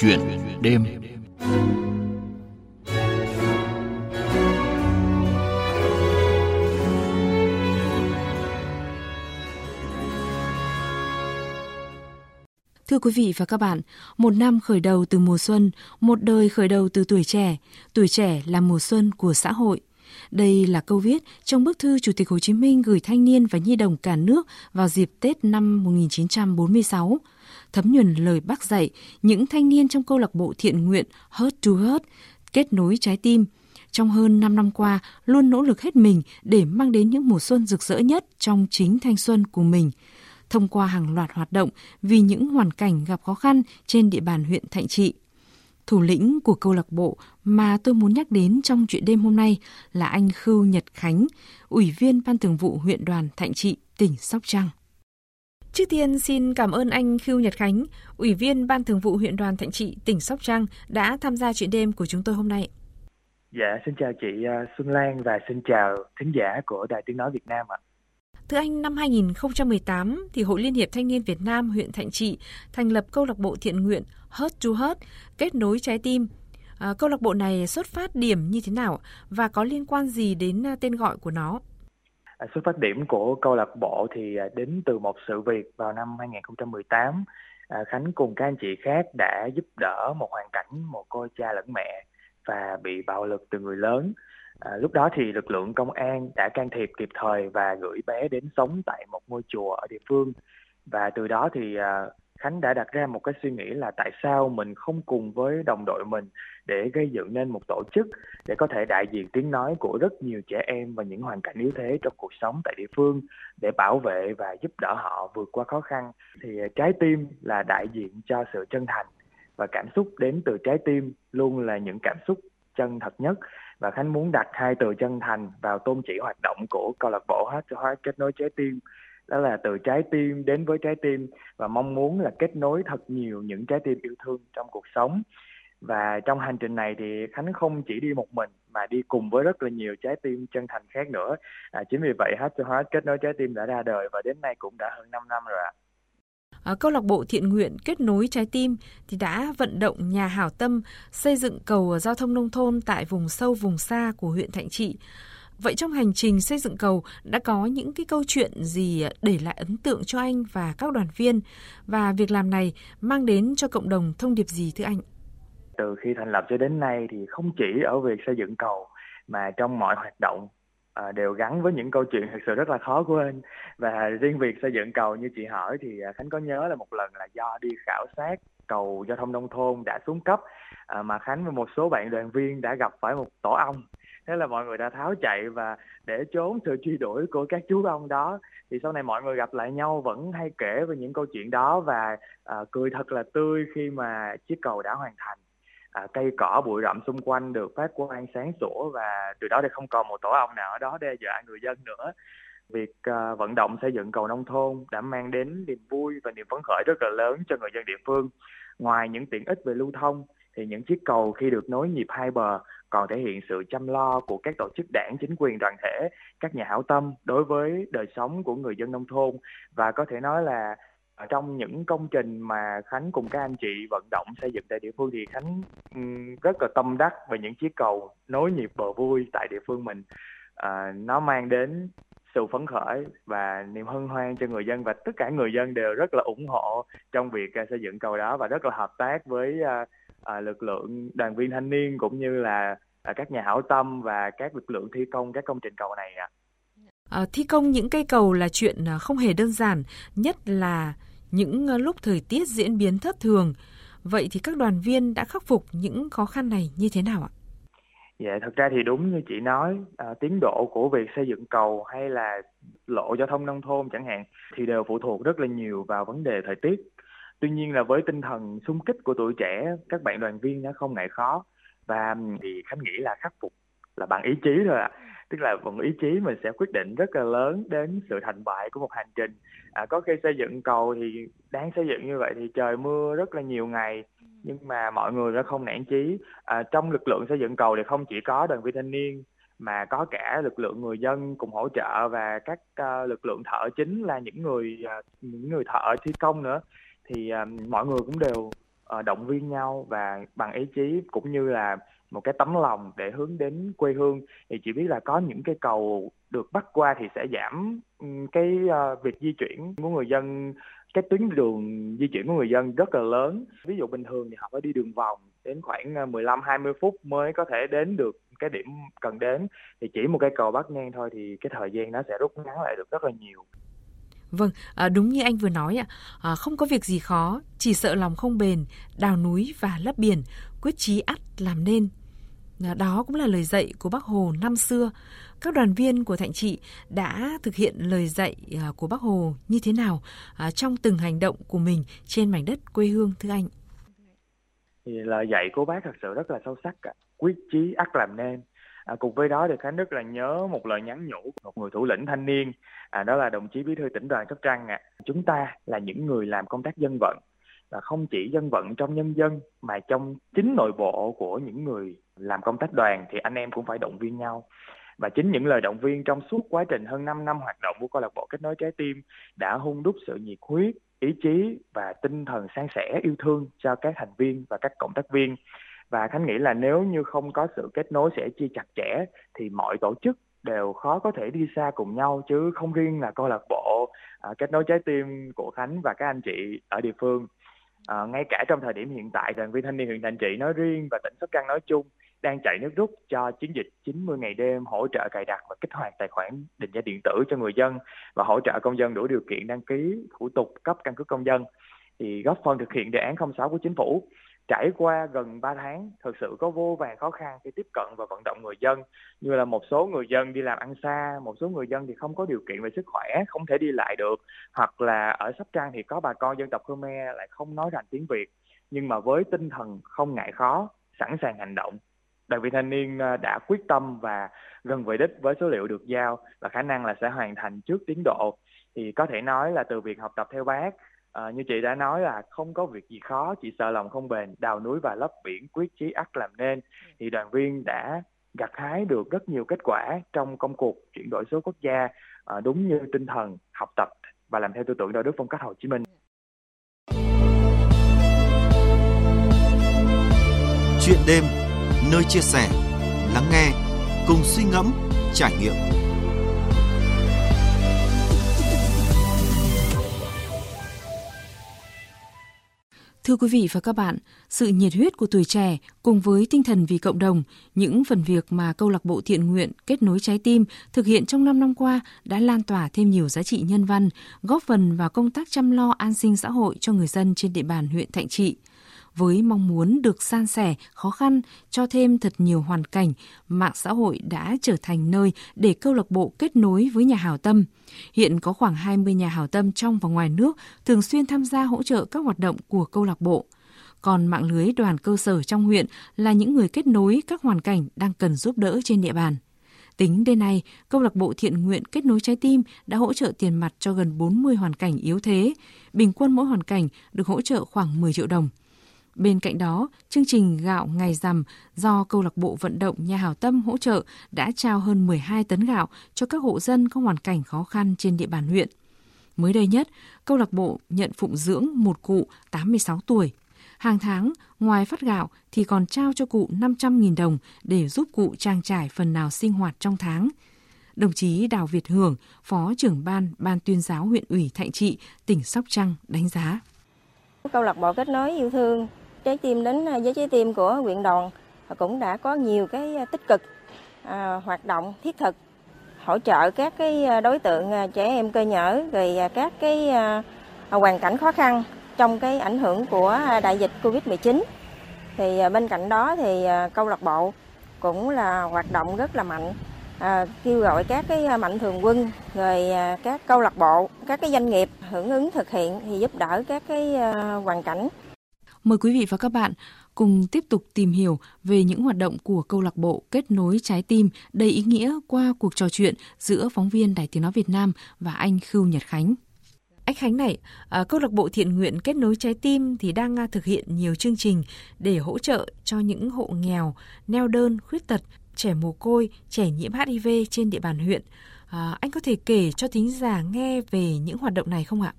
Chuyện đêm Thưa quý vị và các bạn, một năm khởi đầu từ mùa xuân, một đời khởi đầu từ tuổi trẻ. Tuổi trẻ là mùa xuân của xã hội. Đây là câu viết trong bức thư Chủ tịch Hồ Chí Minh gửi thanh niên và nhi đồng cả nước vào dịp Tết năm 1946. Thấm nhuần lời bác dạy, những thanh niên trong câu lạc bộ thiện nguyện Heart to Heart kết nối trái tim trong hơn 5 năm qua luôn nỗ lực hết mình để mang đến những mùa xuân rực rỡ nhất trong chính thanh xuân của mình – thông qua hàng loạt hoạt động vì những hoàn cảnh gặp khó khăn trên địa bàn huyện Thạnh Trị. Thủ lĩnh của câu lạc bộ mà tôi muốn nhắc đến trong chuyện đêm hôm nay là anh Khưu Nhật Khánh, Ủy viên Ban Thường vụ huyện đoàn Thạnh Trị, tỉnh Sóc Trăng. Trước tiên xin cảm ơn anh Khưu Nhật Khánh, Ủy viên Ban Thường vụ huyện đoàn Thạnh Trị, tỉnh Sóc Trăng đã tham gia chuyện đêm của chúng tôi hôm nay. Dạ, xin chào chị à, Xuân Lan và xin chào thính giả của Đài Tiếng Nói Việt Nam ạ. Thưa anh, năm 2018 thì Hội Liên hiệp Thanh niên Việt Nam huyện Thạnh Trị thành lập câu lạc bộ thiện nguyện Heart to Heart, kết nối trái tim. À, câu lạc bộ này xuất phát điểm như thế nào và có liên quan gì đến à, tên gọi của nó? À, xuất phát điểm của câu lạc bộ thì à, đến từ một sự việc vào năm 2018. À, Khánh cùng các anh chị khác đã giúp đỡ một hoàn cảnh một cô cha lẫn mẹ và bị bạo lực từ người lớn À, lúc đó thì lực lượng công an đã can thiệp kịp thời và gửi bé đến sống tại một ngôi chùa ở địa phương. Và từ đó thì à, Khánh đã đặt ra một cái suy nghĩ là tại sao mình không cùng với đồng đội mình để gây dựng nên một tổ chức để có thể đại diện tiếng nói của rất nhiều trẻ em và những hoàn cảnh yếu thế trong cuộc sống tại địa phương để bảo vệ và giúp đỡ họ vượt qua khó khăn. Thì à, trái tim là đại diện cho sự chân thành và cảm xúc đến từ trái tim luôn là những cảm xúc chân thật nhất và Khánh muốn đặt hai từ chân thành vào tôn chỉ hoạt động của câu lạc bộ hát cho hóa kết nối trái tim đó là từ trái tim đến với trái tim và mong muốn là kết nối thật nhiều những trái tim yêu thương trong cuộc sống và trong hành trình này thì Khánh không chỉ đi một mình mà đi cùng với rất là nhiều trái tim chân thành khác nữa à, chính vì vậy hát cho hóa kết nối trái tim đã ra đời và đến nay cũng đã hơn 5 năm rồi ạ. À. Ờ, câu lạc bộ thiện nguyện kết nối trái tim thì đã vận động nhà hảo tâm xây dựng cầu giao thông nông thôn tại vùng sâu, vùng xa của huyện Thạnh Trị. Vậy trong hành trình xây dựng cầu, đã có những cái câu chuyện gì ờ, để lại ấn tượng cho anh và các đoàn viên và việc làm này mang đến cho cộng đồng thông điệp gì thưa anh? Từ khi thành lập cho đến nay thì không chỉ ở việc xây dựng cầu, mà trong mọi hoạt động à, đều gắn với những câu chuyện thực sự rất là khó quên. Và riêng việc xây dựng cầu như chị hỏi thì à, khánh có nhớ là một lần là do đi khảo sát cầu giao thông nông thôn đã xuống cấp à, mà khánh và một số bạn đoàn viên đã gặp phải một tổ ong. Thế là mọi người đã tháo chạy và để trốn sự truy đuổi của các chú ong đó. Thì sau này mọi người gặp lại nhau vẫn hay kể về những câu chuyện đó và à, cười thật là tươi khi mà chiếc cầu đã hoàn thành à, cây cỏ bụi rậm xung quanh được phát quang sáng sủa và từ đó thì không còn một tổ ong nào ở đó đe dọa người dân nữa. Việc à, vận động xây dựng cầu nông thôn đã mang đến niềm vui và niềm phấn khởi rất là lớn cho người dân địa phương. Ngoài những tiện ích về lưu thông thì những chiếc cầu khi được nối nhịp hai bờ còn thể hiện sự chăm lo của các tổ chức đảng chính quyền đoàn thể các nhà hảo tâm đối với đời sống của người dân nông thôn. Và có thể nói là trong những công trình mà Khánh cùng các anh chị vận động xây dựng tại địa phương thì Khánh ừ, rất là tâm đắc về những chiếc cầu nối nhịp bờ vui tại địa phương mình. À, nó mang đến sự phấn khởi và niềm hân hoan cho người dân và tất cả người dân đều rất là ủng hộ trong việc à, xây dựng cầu đó và rất là hợp tác với à, à, lực lượng đoàn viên thanh niên cũng như là à, các nhà hảo tâm và các lực lượng thi công các công trình cầu này ạ. À. thi công những cây cầu là chuyện à, không hề đơn giản, nhất là những ờ, lúc thời tiết diễn biến thất thường. Vậy thì các đoàn viên đã khắc phục những khó khăn này như thế nào ạ? Dạ, thật ra thì đúng như chị nói, à, tiến độ của việc xây dựng cầu hay là lộ giao thông nông thôn chẳng hạn thì đều phụ thuộc rất là nhiều vào vấn đề thời tiết. Tuy nhiên là với tinh thần sung kích của tuổi trẻ, các bạn đoàn viên đã không ngại khó và thì Khánh nghĩ là khắc phục là bằng ý chí thôi ạ. À tức là bằng ý chí mình sẽ quyết định rất là lớn đến sự thành bại của một hành trình. À, có khi xây dựng cầu thì đang xây dựng như vậy thì trời mưa rất là nhiều ngày nhưng mà mọi người đã không nản chí. À, trong lực lượng xây dựng cầu thì không chỉ có đoàn viên thanh niên mà có cả lực lượng người dân cùng hỗ trợ và các uh, lực lượng thợ chính là những người uh, những người thợ thi công nữa. Thì uh, mọi người cũng đều uh, động viên nhau và bằng ý chí cũng như là một cái tấm lòng để hướng đến quê hương thì chỉ biết là có những cái cầu được bắt qua thì sẽ giảm cái uh, việc di chuyển của người dân cái tuyến đường di chuyển của người dân rất là lớn. Ví dụ bình thường thì họ phải đi đường vòng đến khoảng ờ, 15 20 phút mới có thể đến được cái điểm cần đến. Thì chỉ một cái cầu bắc ngang thôi thì cái thời gian nó sẽ rút ngắn lại được rất là nhiều. Vâng, ờ, đúng như anh vừa nói ạ, không có việc gì khó, chỉ sợ lòng không bền, đào núi và lấp biển, quyết chí ắt làm nên. Đó cũng là lời dạy của Bác Hồ năm xưa. Các đoàn viên của Thạnh Trị đã thực hiện lời dạy à, của Bác Hồ như thế nào à, trong từng hành động của mình trên mảnh đất quê hương thưa anh? Thì lời dạy của bác thật sự rất là sâu sắc, quyết chí ắt làm nên À, cùng với đó thì Khánh rất là nhớ một lời nhắn nhủ của một người thủ lĩnh thanh niên, à, đó là đồng chí bí thư tỉnh đoàn Sóc Trăng. À. Chúng ta là những người làm công tác dân vận là không chỉ dân vận trong nhân dân mà trong chính nội bộ của những người làm công tác đoàn thì anh em cũng phải động viên nhau. Và chính những lời động viên trong suốt quá trình hơn 5 năm hoạt động của câu lạc bộ kết nối trái tim đã hung đúc sự nhiệt huyết, ý chí và tinh thần san sẻ yêu thương cho các thành viên và các cộng tác viên. Và khánh nghĩ là nếu như không có sự kết nối sẽ chia chặt chẽ thì mọi tổ chức đều khó có thể đi xa cùng nhau chứ không riêng là câu lạc bộ à, kết nối trái tim của khánh và các anh chị ở địa phương à, ngay cả trong thời điểm hiện tại đoàn viên thanh niên huyện thành trị nói riêng và tỉnh sóc trăng nói chung đang chạy nước rút cho chiến dịch 90 ngày đêm hỗ trợ cài đặt và kích hoạt tài khoản định danh điện tử cho người dân và hỗ trợ công dân đủ điều kiện đăng ký thủ tục cấp căn cước công dân thì góp phần thực hiện đề án 06 của chính phủ trải qua gần 3 tháng thực sự có vô vàng khó khăn khi tiếp cận và vận động người dân, như là một số người dân đi làm ăn xa, một số người dân thì không có điều kiện về sức khỏe, không thể đi lại được, hoặc là ở sóc trăng thì có bà con dân tộc khmer lại không nói rành tiếng việt. Nhưng mà với tinh thần không ngại khó, sẵn sàng hành động. Đoàn viên thanh niên ờ, đã quyết tâm và gần về đích với số liệu được giao và khả năng là sẽ hoàn thành trước tiến độ. Thì có thể nói là từ việc học tập theo bác À, như chị đã nói là không có việc gì khó, chỉ sợ lòng không bền, đào núi và lấp biển, quyết chí ắt làm nên. Thì đoàn viên đã gặt hái được rất nhiều kết quả trong công cuộc chuyển đổi số quốc gia à, đúng như tinh thần học tập và làm theo tư tưởng đạo đức phong cách Hồ Chí Minh. Chuyện đêm, nơi chia sẻ, lắng nghe, cùng suy ngẫm, trải nghiệm Thưa quý vị và các bạn, sự nhiệt huyết của tuổi trẻ cùng với tinh thần vì cộng đồng, những phần việc mà câu lạc bộ thiện nguyện kết nối trái tim thực hiện trong 5 năm qua đã lan tỏa thêm nhiều giá trị nhân văn, góp phần vào công tác chăm lo an sinh xã hội cho người dân trên địa bàn huyện Thạnh Trị với mong muốn được san sẻ khó khăn cho thêm thật nhiều hoàn cảnh, mạng xã hội đã trở thành nơi để câu lạc bộ kết nối với nhà hảo tâm. Hiện có khoảng 20 nhà hảo tâm trong và ngoài nước thường xuyên tham gia hỗ trợ các hoạt động của câu lạc bộ. Còn mạng lưới đoàn cơ sở trong huyện là những người kết nối các hoàn cảnh đang cần giúp đỡ trên địa bàn. Tính đến nay, câu lạc bộ thiện nguyện kết nối trái tim đã hỗ trợ tiền mặt cho gần 40 hoàn cảnh yếu thế. Bình quân mỗi hoàn cảnh được hỗ trợ khoảng 10 triệu đồng. Bên cạnh đó, chương trình gạo ngày rằm do câu lạc bộ vận động nhà hảo tâm hỗ trợ đã trao hơn 12 tấn gạo cho các hộ dân có hoàn cảnh khó khăn trên địa bàn huyện. Mới đây nhất, câu lạc bộ nhận phụng dưỡng một cụ 86 tuổi. Hàng tháng, ngoài phát gạo thì còn trao cho cụ 500.000 đồng để giúp cụ trang trải phần nào sinh hoạt trong tháng. Đồng chí Đào Việt Hưởng, Phó trưởng ban Ban tuyên giáo huyện ủy Thạnh Trị, tỉnh Sóc Trăng đánh giá. Câu lạc bộ kết nối yêu thương trái tim đến à, với trái tim của huyện đoàn cũng đã có nhiều cái à, tích cực à, hoạt động thiết thực hỗ trợ các cái à, đối tượng trẻ em cơ nhở rồi các cái hoàn cảnh khó khăn trong cái ảnh hưởng của đại dịch Covid-19. Thì bên cạnh đó thì câu lạc bộ cũng là hoạt động rất là mạnh à, kêu gọi các cái mạnh thường quân rồi các câu lạc bộ các cái doanh nghiệp hưởng ứng thực hiện thì giúp đỡ các cái hoàn cảnh Mời quý vị và các bạn cùng tiếp tục tìm hiểu về những hoạt động của câu lạc bộ kết nối trái tim đầy ý nghĩa qua cuộc trò chuyện giữa phóng viên Đài Tiếng Nói Việt Nam và anh Khưu Nhật Khánh. Anh Khánh này, à, câu lạc bộ thiện nguyện kết nối trái tim thì đang à, thực hiện nhiều chương trình để hỗ trợ cho những hộ nghèo, neo đơn, khuyết tật, trẻ mồ côi, trẻ nhiễm HIV trên địa bàn huyện. À, anh có thể kể cho thính giả nghe về những hoạt động này không ạ?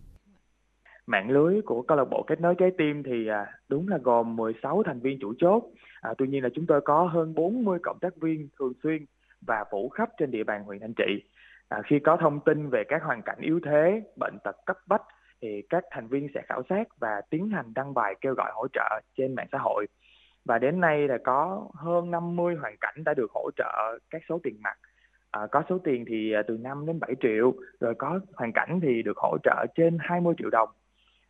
Mạng lưới của câu lạc bộ kết nối trái tim thì à, đúng là gồm 16 thành viên chủ chốt. À, tuy nhiên là chúng tôi có hơn 40 cộng tác viên thường xuyên và phủ khắp trên địa bàn huyện Thanh Trị. À, khi có thông tin về các hoàn cảnh yếu thế, bệnh tật cấp bách thì các thành viên sẽ khảo sát và tiến hành đăng bài kêu gọi hỗ trợ trên mạng xã hội. Và đến nay là có hơn 50 hoàn cảnh đã được hỗ trợ các số tiền mặt. À, có số tiền thì à, từ 5 đến 7 triệu, rồi có hoàn cảnh thì được hỗ trợ trên 20 triệu đồng.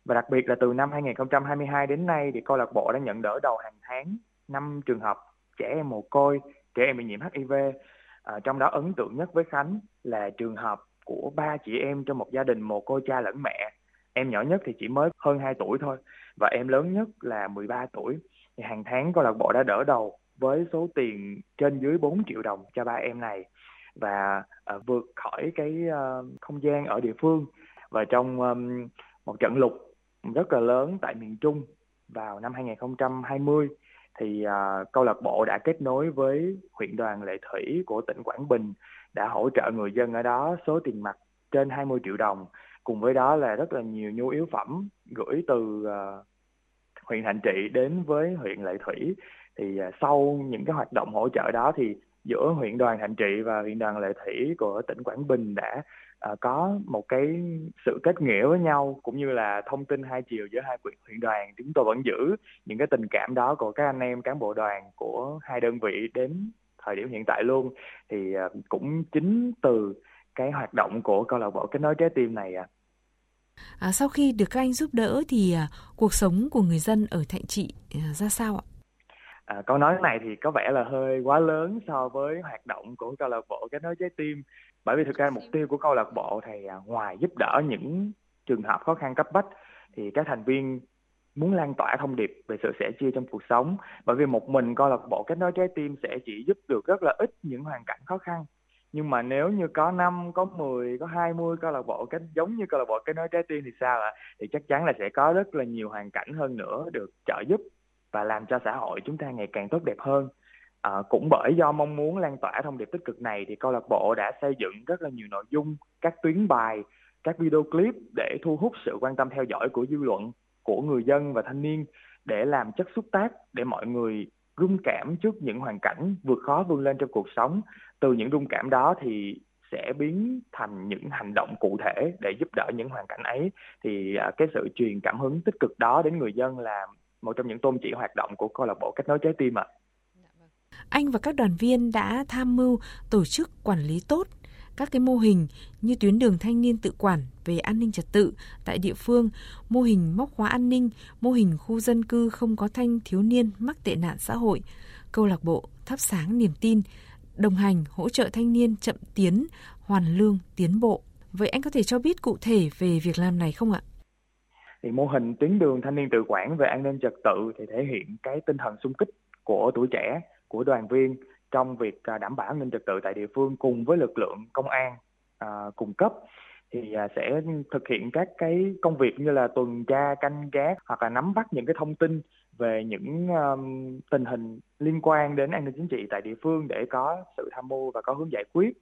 Và đặc biệt là từ năm 2022 đến nay thì câu lạc bộ đã nhận đỡ đầu hàng tháng 5 trường hợp trẻ em mồ côi, trẻ em bị nhiễm HIV. À, trong đó ấn tượng nhất với Khánh là trường hợp của ba chị em trong một gia đình mồ côi cha lẫn mẹ. Em nhỏ nhất thì chỉ mới hơn 2 tuổi thôi và em lớn nhất là 13 tuổi. Thì hàng tháng câu lạc bộ đã đỡ đầu với số tiền trên dưới 4 triệu đồng cho ba em này và uh, vượt khỏi cái uh, không gian ở địa phương và trong um, một trận lục rất là lớn tại miền Trung vào năm 2020 thì uh, câu lạc bộ đã kết nối với huyện đoàn Lệ Thủy của tỉnh Quảng Bình đã hỗ trợ người dân ở đó số tiền mặt trên 20 triệu đồng. Cùng với đó là rất là nhiều nhu yếu phẩm gửi từ uh, huyện Thạnh Trị đến với huyện Lệ Thủy. Thì uh, sau những cái hoạt động hỗ trợ đó thì giữa huyện đoàn Thạnh Trị và huyện đoàn Lệ Thủy của tỉnh Quảng Bình đã uh, có một cái sự kết nghĩa với nhau cũng như là thông tin hai chiều giữa hai huyện, huyện đoàn chúng tôi vẫn giữ những cái tình cảm đó của các anh em cán bộ đoàn của hai đơn vị đến thời điểm hiện tại luôn thì uh, cũng chính từ cái hoạt động của câu lạc bộ kết nối trái tim này à. À, sau khi được các anh giúp đỡ thì à, cuộc sống của người dân ở Thạnh Trị à, ra sao ạ? À, câu nói này thì có vẻ là hơi quá lớn so với hoạt động của câu lạc bộ kết nối trái tim. Bởi vì thực ra mục tiêu của câu lạc bộ thì à, ngoài giúp đỡ những trường hợp khó khăn cấp bách thì các thành viên muốn lan tỏa thông điệp về sự sẻ chia trong cuộc sống. Bởi vì một mình câu lạc bộ kết nối trái tim sẽ chỉ giúp được rất là ít những hoàn cảnh khó khăn. Nhưng mà nếu như có 5, có 10, có 20 câu lạc bộ cái giống như câu lạc bộ kết nối trái tim thì sao ạ? Thì chắc chắn là sẽ có rất là nhiều hoàn cảnh hơn nữa được trợ giúp và làm cho xã hội chúng ta ngày càng tốt đẹp hơn. À, cũng bởi do mong muốn lan tỏa thông điệp tích cực này thì câu lạc bộ đã xây dựng rất là nhiều nội dung, các tuyến bài, các video clip để thu hút sự quan tâm theo dõi của dư luận, của người dân và thanh niên để làm chất xúc tác để mọi người rung cảm trước những hoàn cảnh vượt khó vươn lên trong cuộc sống từ những rung cảm đó thì sẽ biến thành những hành động cụ thể để giúp đỡ những hoàn cảnh ấy thì ờ, cái sự truyền cảm hứng tích cực đó đến người dân là một trong những tôn chỉ hoạt động của câu lạc bộ kết nối trái tim ạ. Anh và các đoàn viên đã tham mưu tổ chức quản lý tốt các cái mô hình như tuyến đường thanh niên tự quản về an ninh trật tự tại địa phương, mô hình móc khóa an ninh, mô hình khu dân cư không có thanh thiếu niên mắc tệ nạn xã hội, câu lạc bộ thắp sáng niềm tin, đồng hành hỗ trợ thanh niên chậm tiến, hoàn lương tiến bộ. Vậy anh có thể cho biết cụ thể về việc làm này không ạ? Thì mô hình tuyến đường thanh niên tự quản về an ninh trật tự thì thể hiện cái tinh thần sung kích của tuổi trẻ, của đoàn viên trong việc à, đảm bảo an ninh trật tự tại địa phương cùng với lực lượng công an à, cung cấp. Thì à, sẽ thực hiện các cái công việc như là tuần tra canh gác hoặc là nắm bắt những cái thông tin về những um, tình hình liên quan đến an ninh chính trị tại địa phương để có sự tham mưu và có hướng giải quyết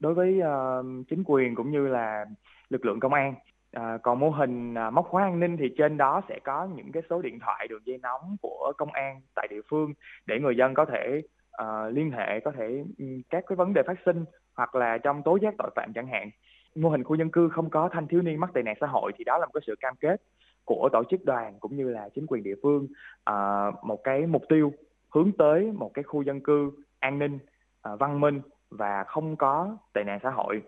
đối với uh, chính quyền cũng như là lực lượng công an. À, còn mô hình à, móc khóa an ninh thì trên đó sẽ có những cái số điện thoại đường dây nóng của công an tại địa phương để người dân có thể à, liên hệ có thể các cái vấn đề phát sinh hoặc là trong tố giác tội phạm chẳng hạn. Mô hình khu dân cư không có thanh thiếu niên mắc tệ nạn xã hội thì đó là một cái sự cam kết của tổ chức đoàn cũng như là chính quyền địa phương à, một cái mục tiêu hướng tới một cái khu dân cư an ninh à, văn minh và không có tệ nạn xã hội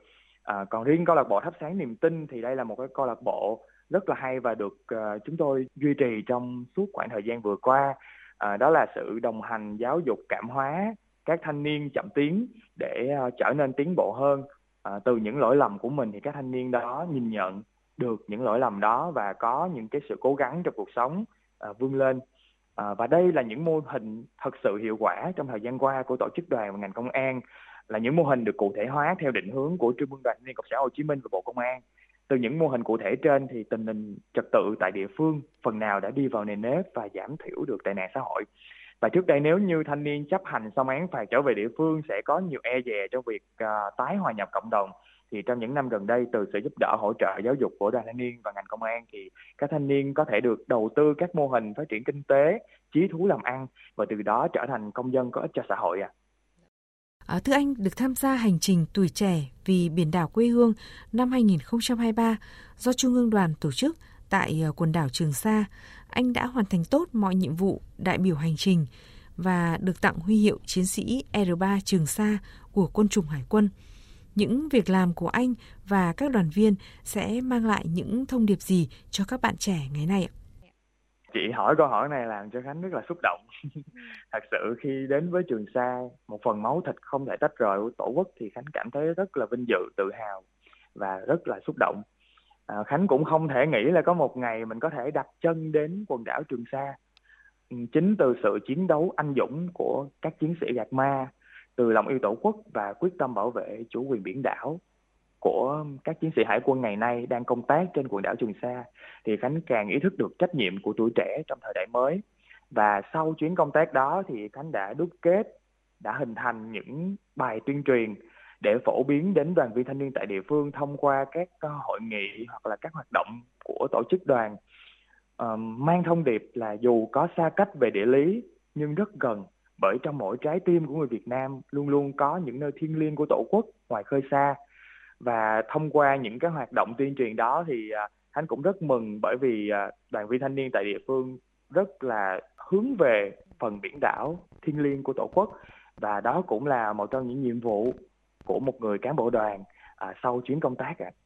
à, còn riêng câu lạc bộ thắp sáng niềm tin thì đây là một cái câu lạc bộ rất là hay và được uh, chúng tôi duy trì trong suốt khoảng thời gian vừa qua. À, đó là sự đồng hành giáo dục cảm hóa các thanh niên chậm tiến để uh, trở nên tiến bộ hơn. À, từ những lỗi lầm của mình thì các thanh niên đó nhìn nhận được những lỗi lầm đó và có những cái sự cố gắng trong cuộc sống uh, vươn lên. À, và đây là những mô hình thật sự hiệu quả trong thời gian qua của tổ chức đoàn và ngành công an là những mô hình được cụ thể hóa theo định hướng của Trung ương Đoàn Thanh niên Cộng sản Hồ Chí Minh và Bộ Công an từ những mô hình cụ thể trên thì tình hình trật tự tại địa phương phần nào đã đi vào nền nếp và giảm thiểu được tệ nạn xã hội. Và trước đây nếu như thanh niên chấp hành xong án phạt trở về địa phương sẽ có nhiều e dè trong việc uh, tái hòa nhập cộng đồng thì trong những năm gần đây từ sự giúp đỡ hỗ trợ giáo dục của đoàn thanh niên và ngành công an thì các thanh niên có thể được đầu tư các mô hình phát triển kinh tế, chí thú làm ăn và từ đó trở thành công dân có ích cho xã hội à. À, thưa anh, được tham gia hành trình tuổi trẻ vì biển đảo quê hương năm 2023 do Trung ương đoàn tổ chức tại ờ, quần đảo Trường Sa, anh đã hoàn thành tốt mọi nhiệm vụ đại biểu hành trình và được tặng huy hiệu chiến sĩ R3 Trường Sa của quân chủng Hải quân. Những việc làm của anh và các đoàn viên sẽ mang lại những thông điệp gì cho các bạn trẻ ngày nay ạ? Chị hỏi câu hỏi này làm cho khánh rất là xúc động. Thật sự khi đến với trường sa một phần máu thịt không thể tách rời của tổ quốc thì khánh cảm thấy rất là vinh dự tự hào và rất là xúc động. À, khánh cũng không thể nghĩ là có một ngày mình có thể đặt chân đến quần đảo trường sa. Ừ, chính từ sự chiến đấu anh dũng của các chiến sĩ gạt ma từ lòng yêu tổ quốc và quyết tâm bảo vệ chủ quyền biển đảo của các chiến sĩ hải quân ngày nay đang công tác trên quần đảo Trường Sa thì Khánh càng ý thức được trách nhiệm của tuổi trẻ trong thời đại mới. Và sau chuyến công tác đó thì Khánh đã đúc kết, đã hình thành những bài tuyên truyền để phổ biến đến đoàn viên thanh niên tại địa phương thông qua các ờ, hội nghị hoặc là các hoạt động của tổ chức đoàn uh, mang thông điệp là dù có xa cách về địa lý nhưng rất gần bởi trong mỗi trái tim của người Việt Nam luôn luôn có những nơi thiêng liêng của tổ quốc ngoài khơi xa và thông qua những cái hoạt động tuyên truyền đó thì à, anh cũng rất mừng bởi vì à, đoàn viên thanh niên tại địa phương rất là hướng về phần biển đảo thiêng liêng của tổ quốc và đó cũng là một trong những nhiệm vụ của một người cán bộ đoàn à, sau chuyến công tác ạ. À.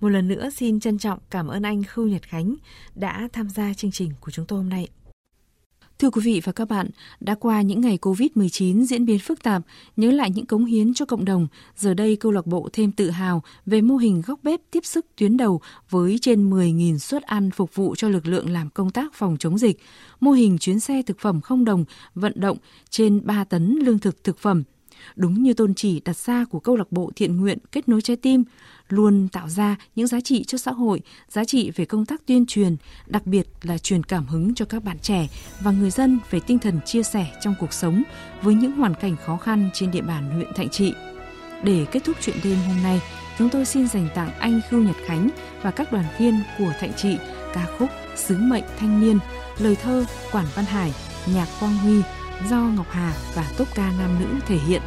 Một lần nữa xin trân trọng cảm ơn anh Khưu Nhật Khánh đã tham gia chương trình của chúng tôi hôm nay. Thưa quý vị và các bạn, đã qua những ngày Covid-19 diễn biến phức tạp, nhớ lại những cống hiến cho cộng đồng, giờ đây câu lạc bộ thêm tự hào về mô hình góc bếp tiếp sức tuyến đầu với trên 10.000 suất ăn phục vụ cho lực lượng làm công tác phòng chống dịch, mô hình chuyến xe thực phẩm không đồng vận động trên 3 tấn lương thực thực phẩm. Đúng như tôn chỉ đặt ra của câu lạc bộ thiện nguyện kết nối trái tim, luôn tạo ra những giá trị cho xã hội, giá trị về công tác tuyên truyền, đặc biệt là truyền cảm hứng cho các bạn trẻ và người dân về tinh thần chia sẻ trong cuộc sống với những hoàn cảnh khó khăn trên địa bàn huyện Thạnh Trị. Để kết thúc chuyện đêm hôm nay, chúng tôi xin dành tặng anh Khưu Nhật Khánh và các đoàn viên của Thạnh Trị ca khúc Sứ mệnh thanh niên, lời thơ Quản Văn Hải, nhạc Quang Huy do Ngọc Hà và tốp ca nam nữ thể hiện.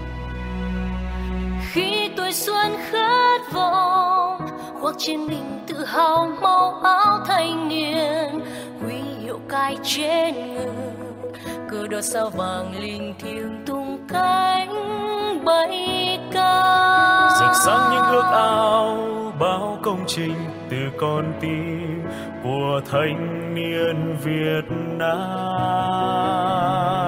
Khi tuổi xuân khát vọng khoác trên mình tự hào màu áo thanh niên huy hiệu cai trên ngực. Cờ đỏ sao vàng linh thiêng tung cánh bay cao rực sáng những ước ao bao công trình từ con tim của thanh niên Việt Nam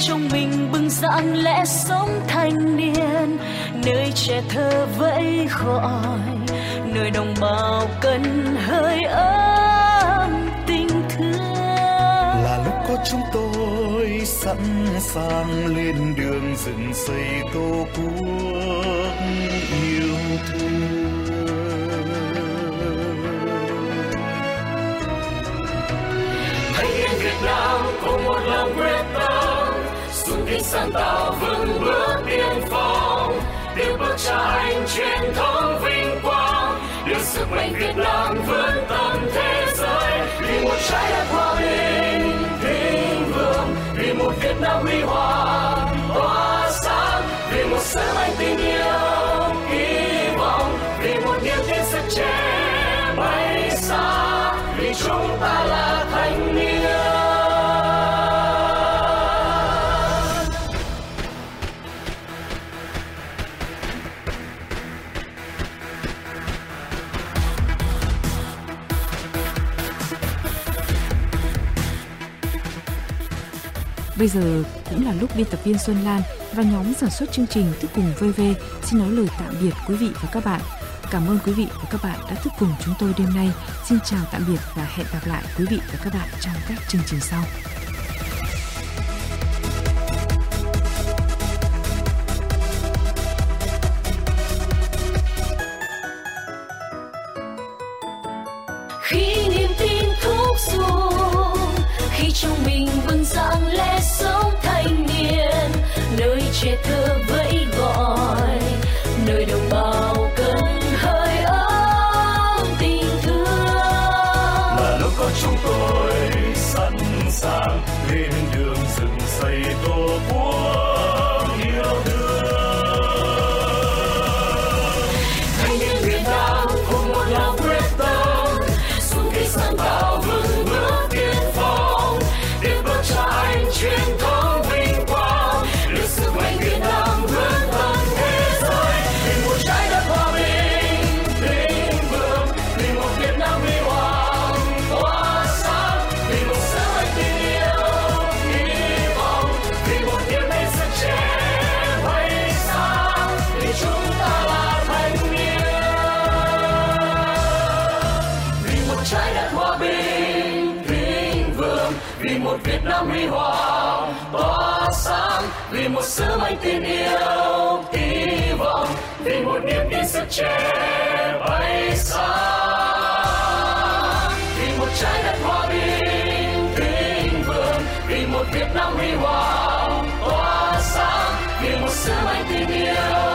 trong mình bừng dạn lẽ sống thanh niên. Nơi trẻ thơ vẫy gọi nơi đồng bào cần hơi ấm tình thương. Là lúc có chúng tôi sẵn sàng lên đường dựng xây tổ quốc yêu thương. Thanh niên Việt Nam cùng sáng tạo vững bước tiên phong tiếp bước cha anh truyền thống. Bây giờ cũng là lúc biên tập viên Xuân Lan và nhóm sản xuất chương trình Thức Cùng VV xin nói lời tạm biệt quý vị và các bạn. Cảm ơn quý vị và các bạn đã thức cùng chúng tôi đêm nay. Xin chào tạm biệt và hẹn gặp lại quý vị và các bạn trong các chương trình sau. huy hoàng tỏa sáng, vì một sứ mệnh tình yêu, hy vọng, vì một niềm tin sức trẻ bay xa vì một trái đất hòa bình thịnh vượng vì một việt nam huy hoàng. Tỏa sáng, vì một sứ mệnh tình yêu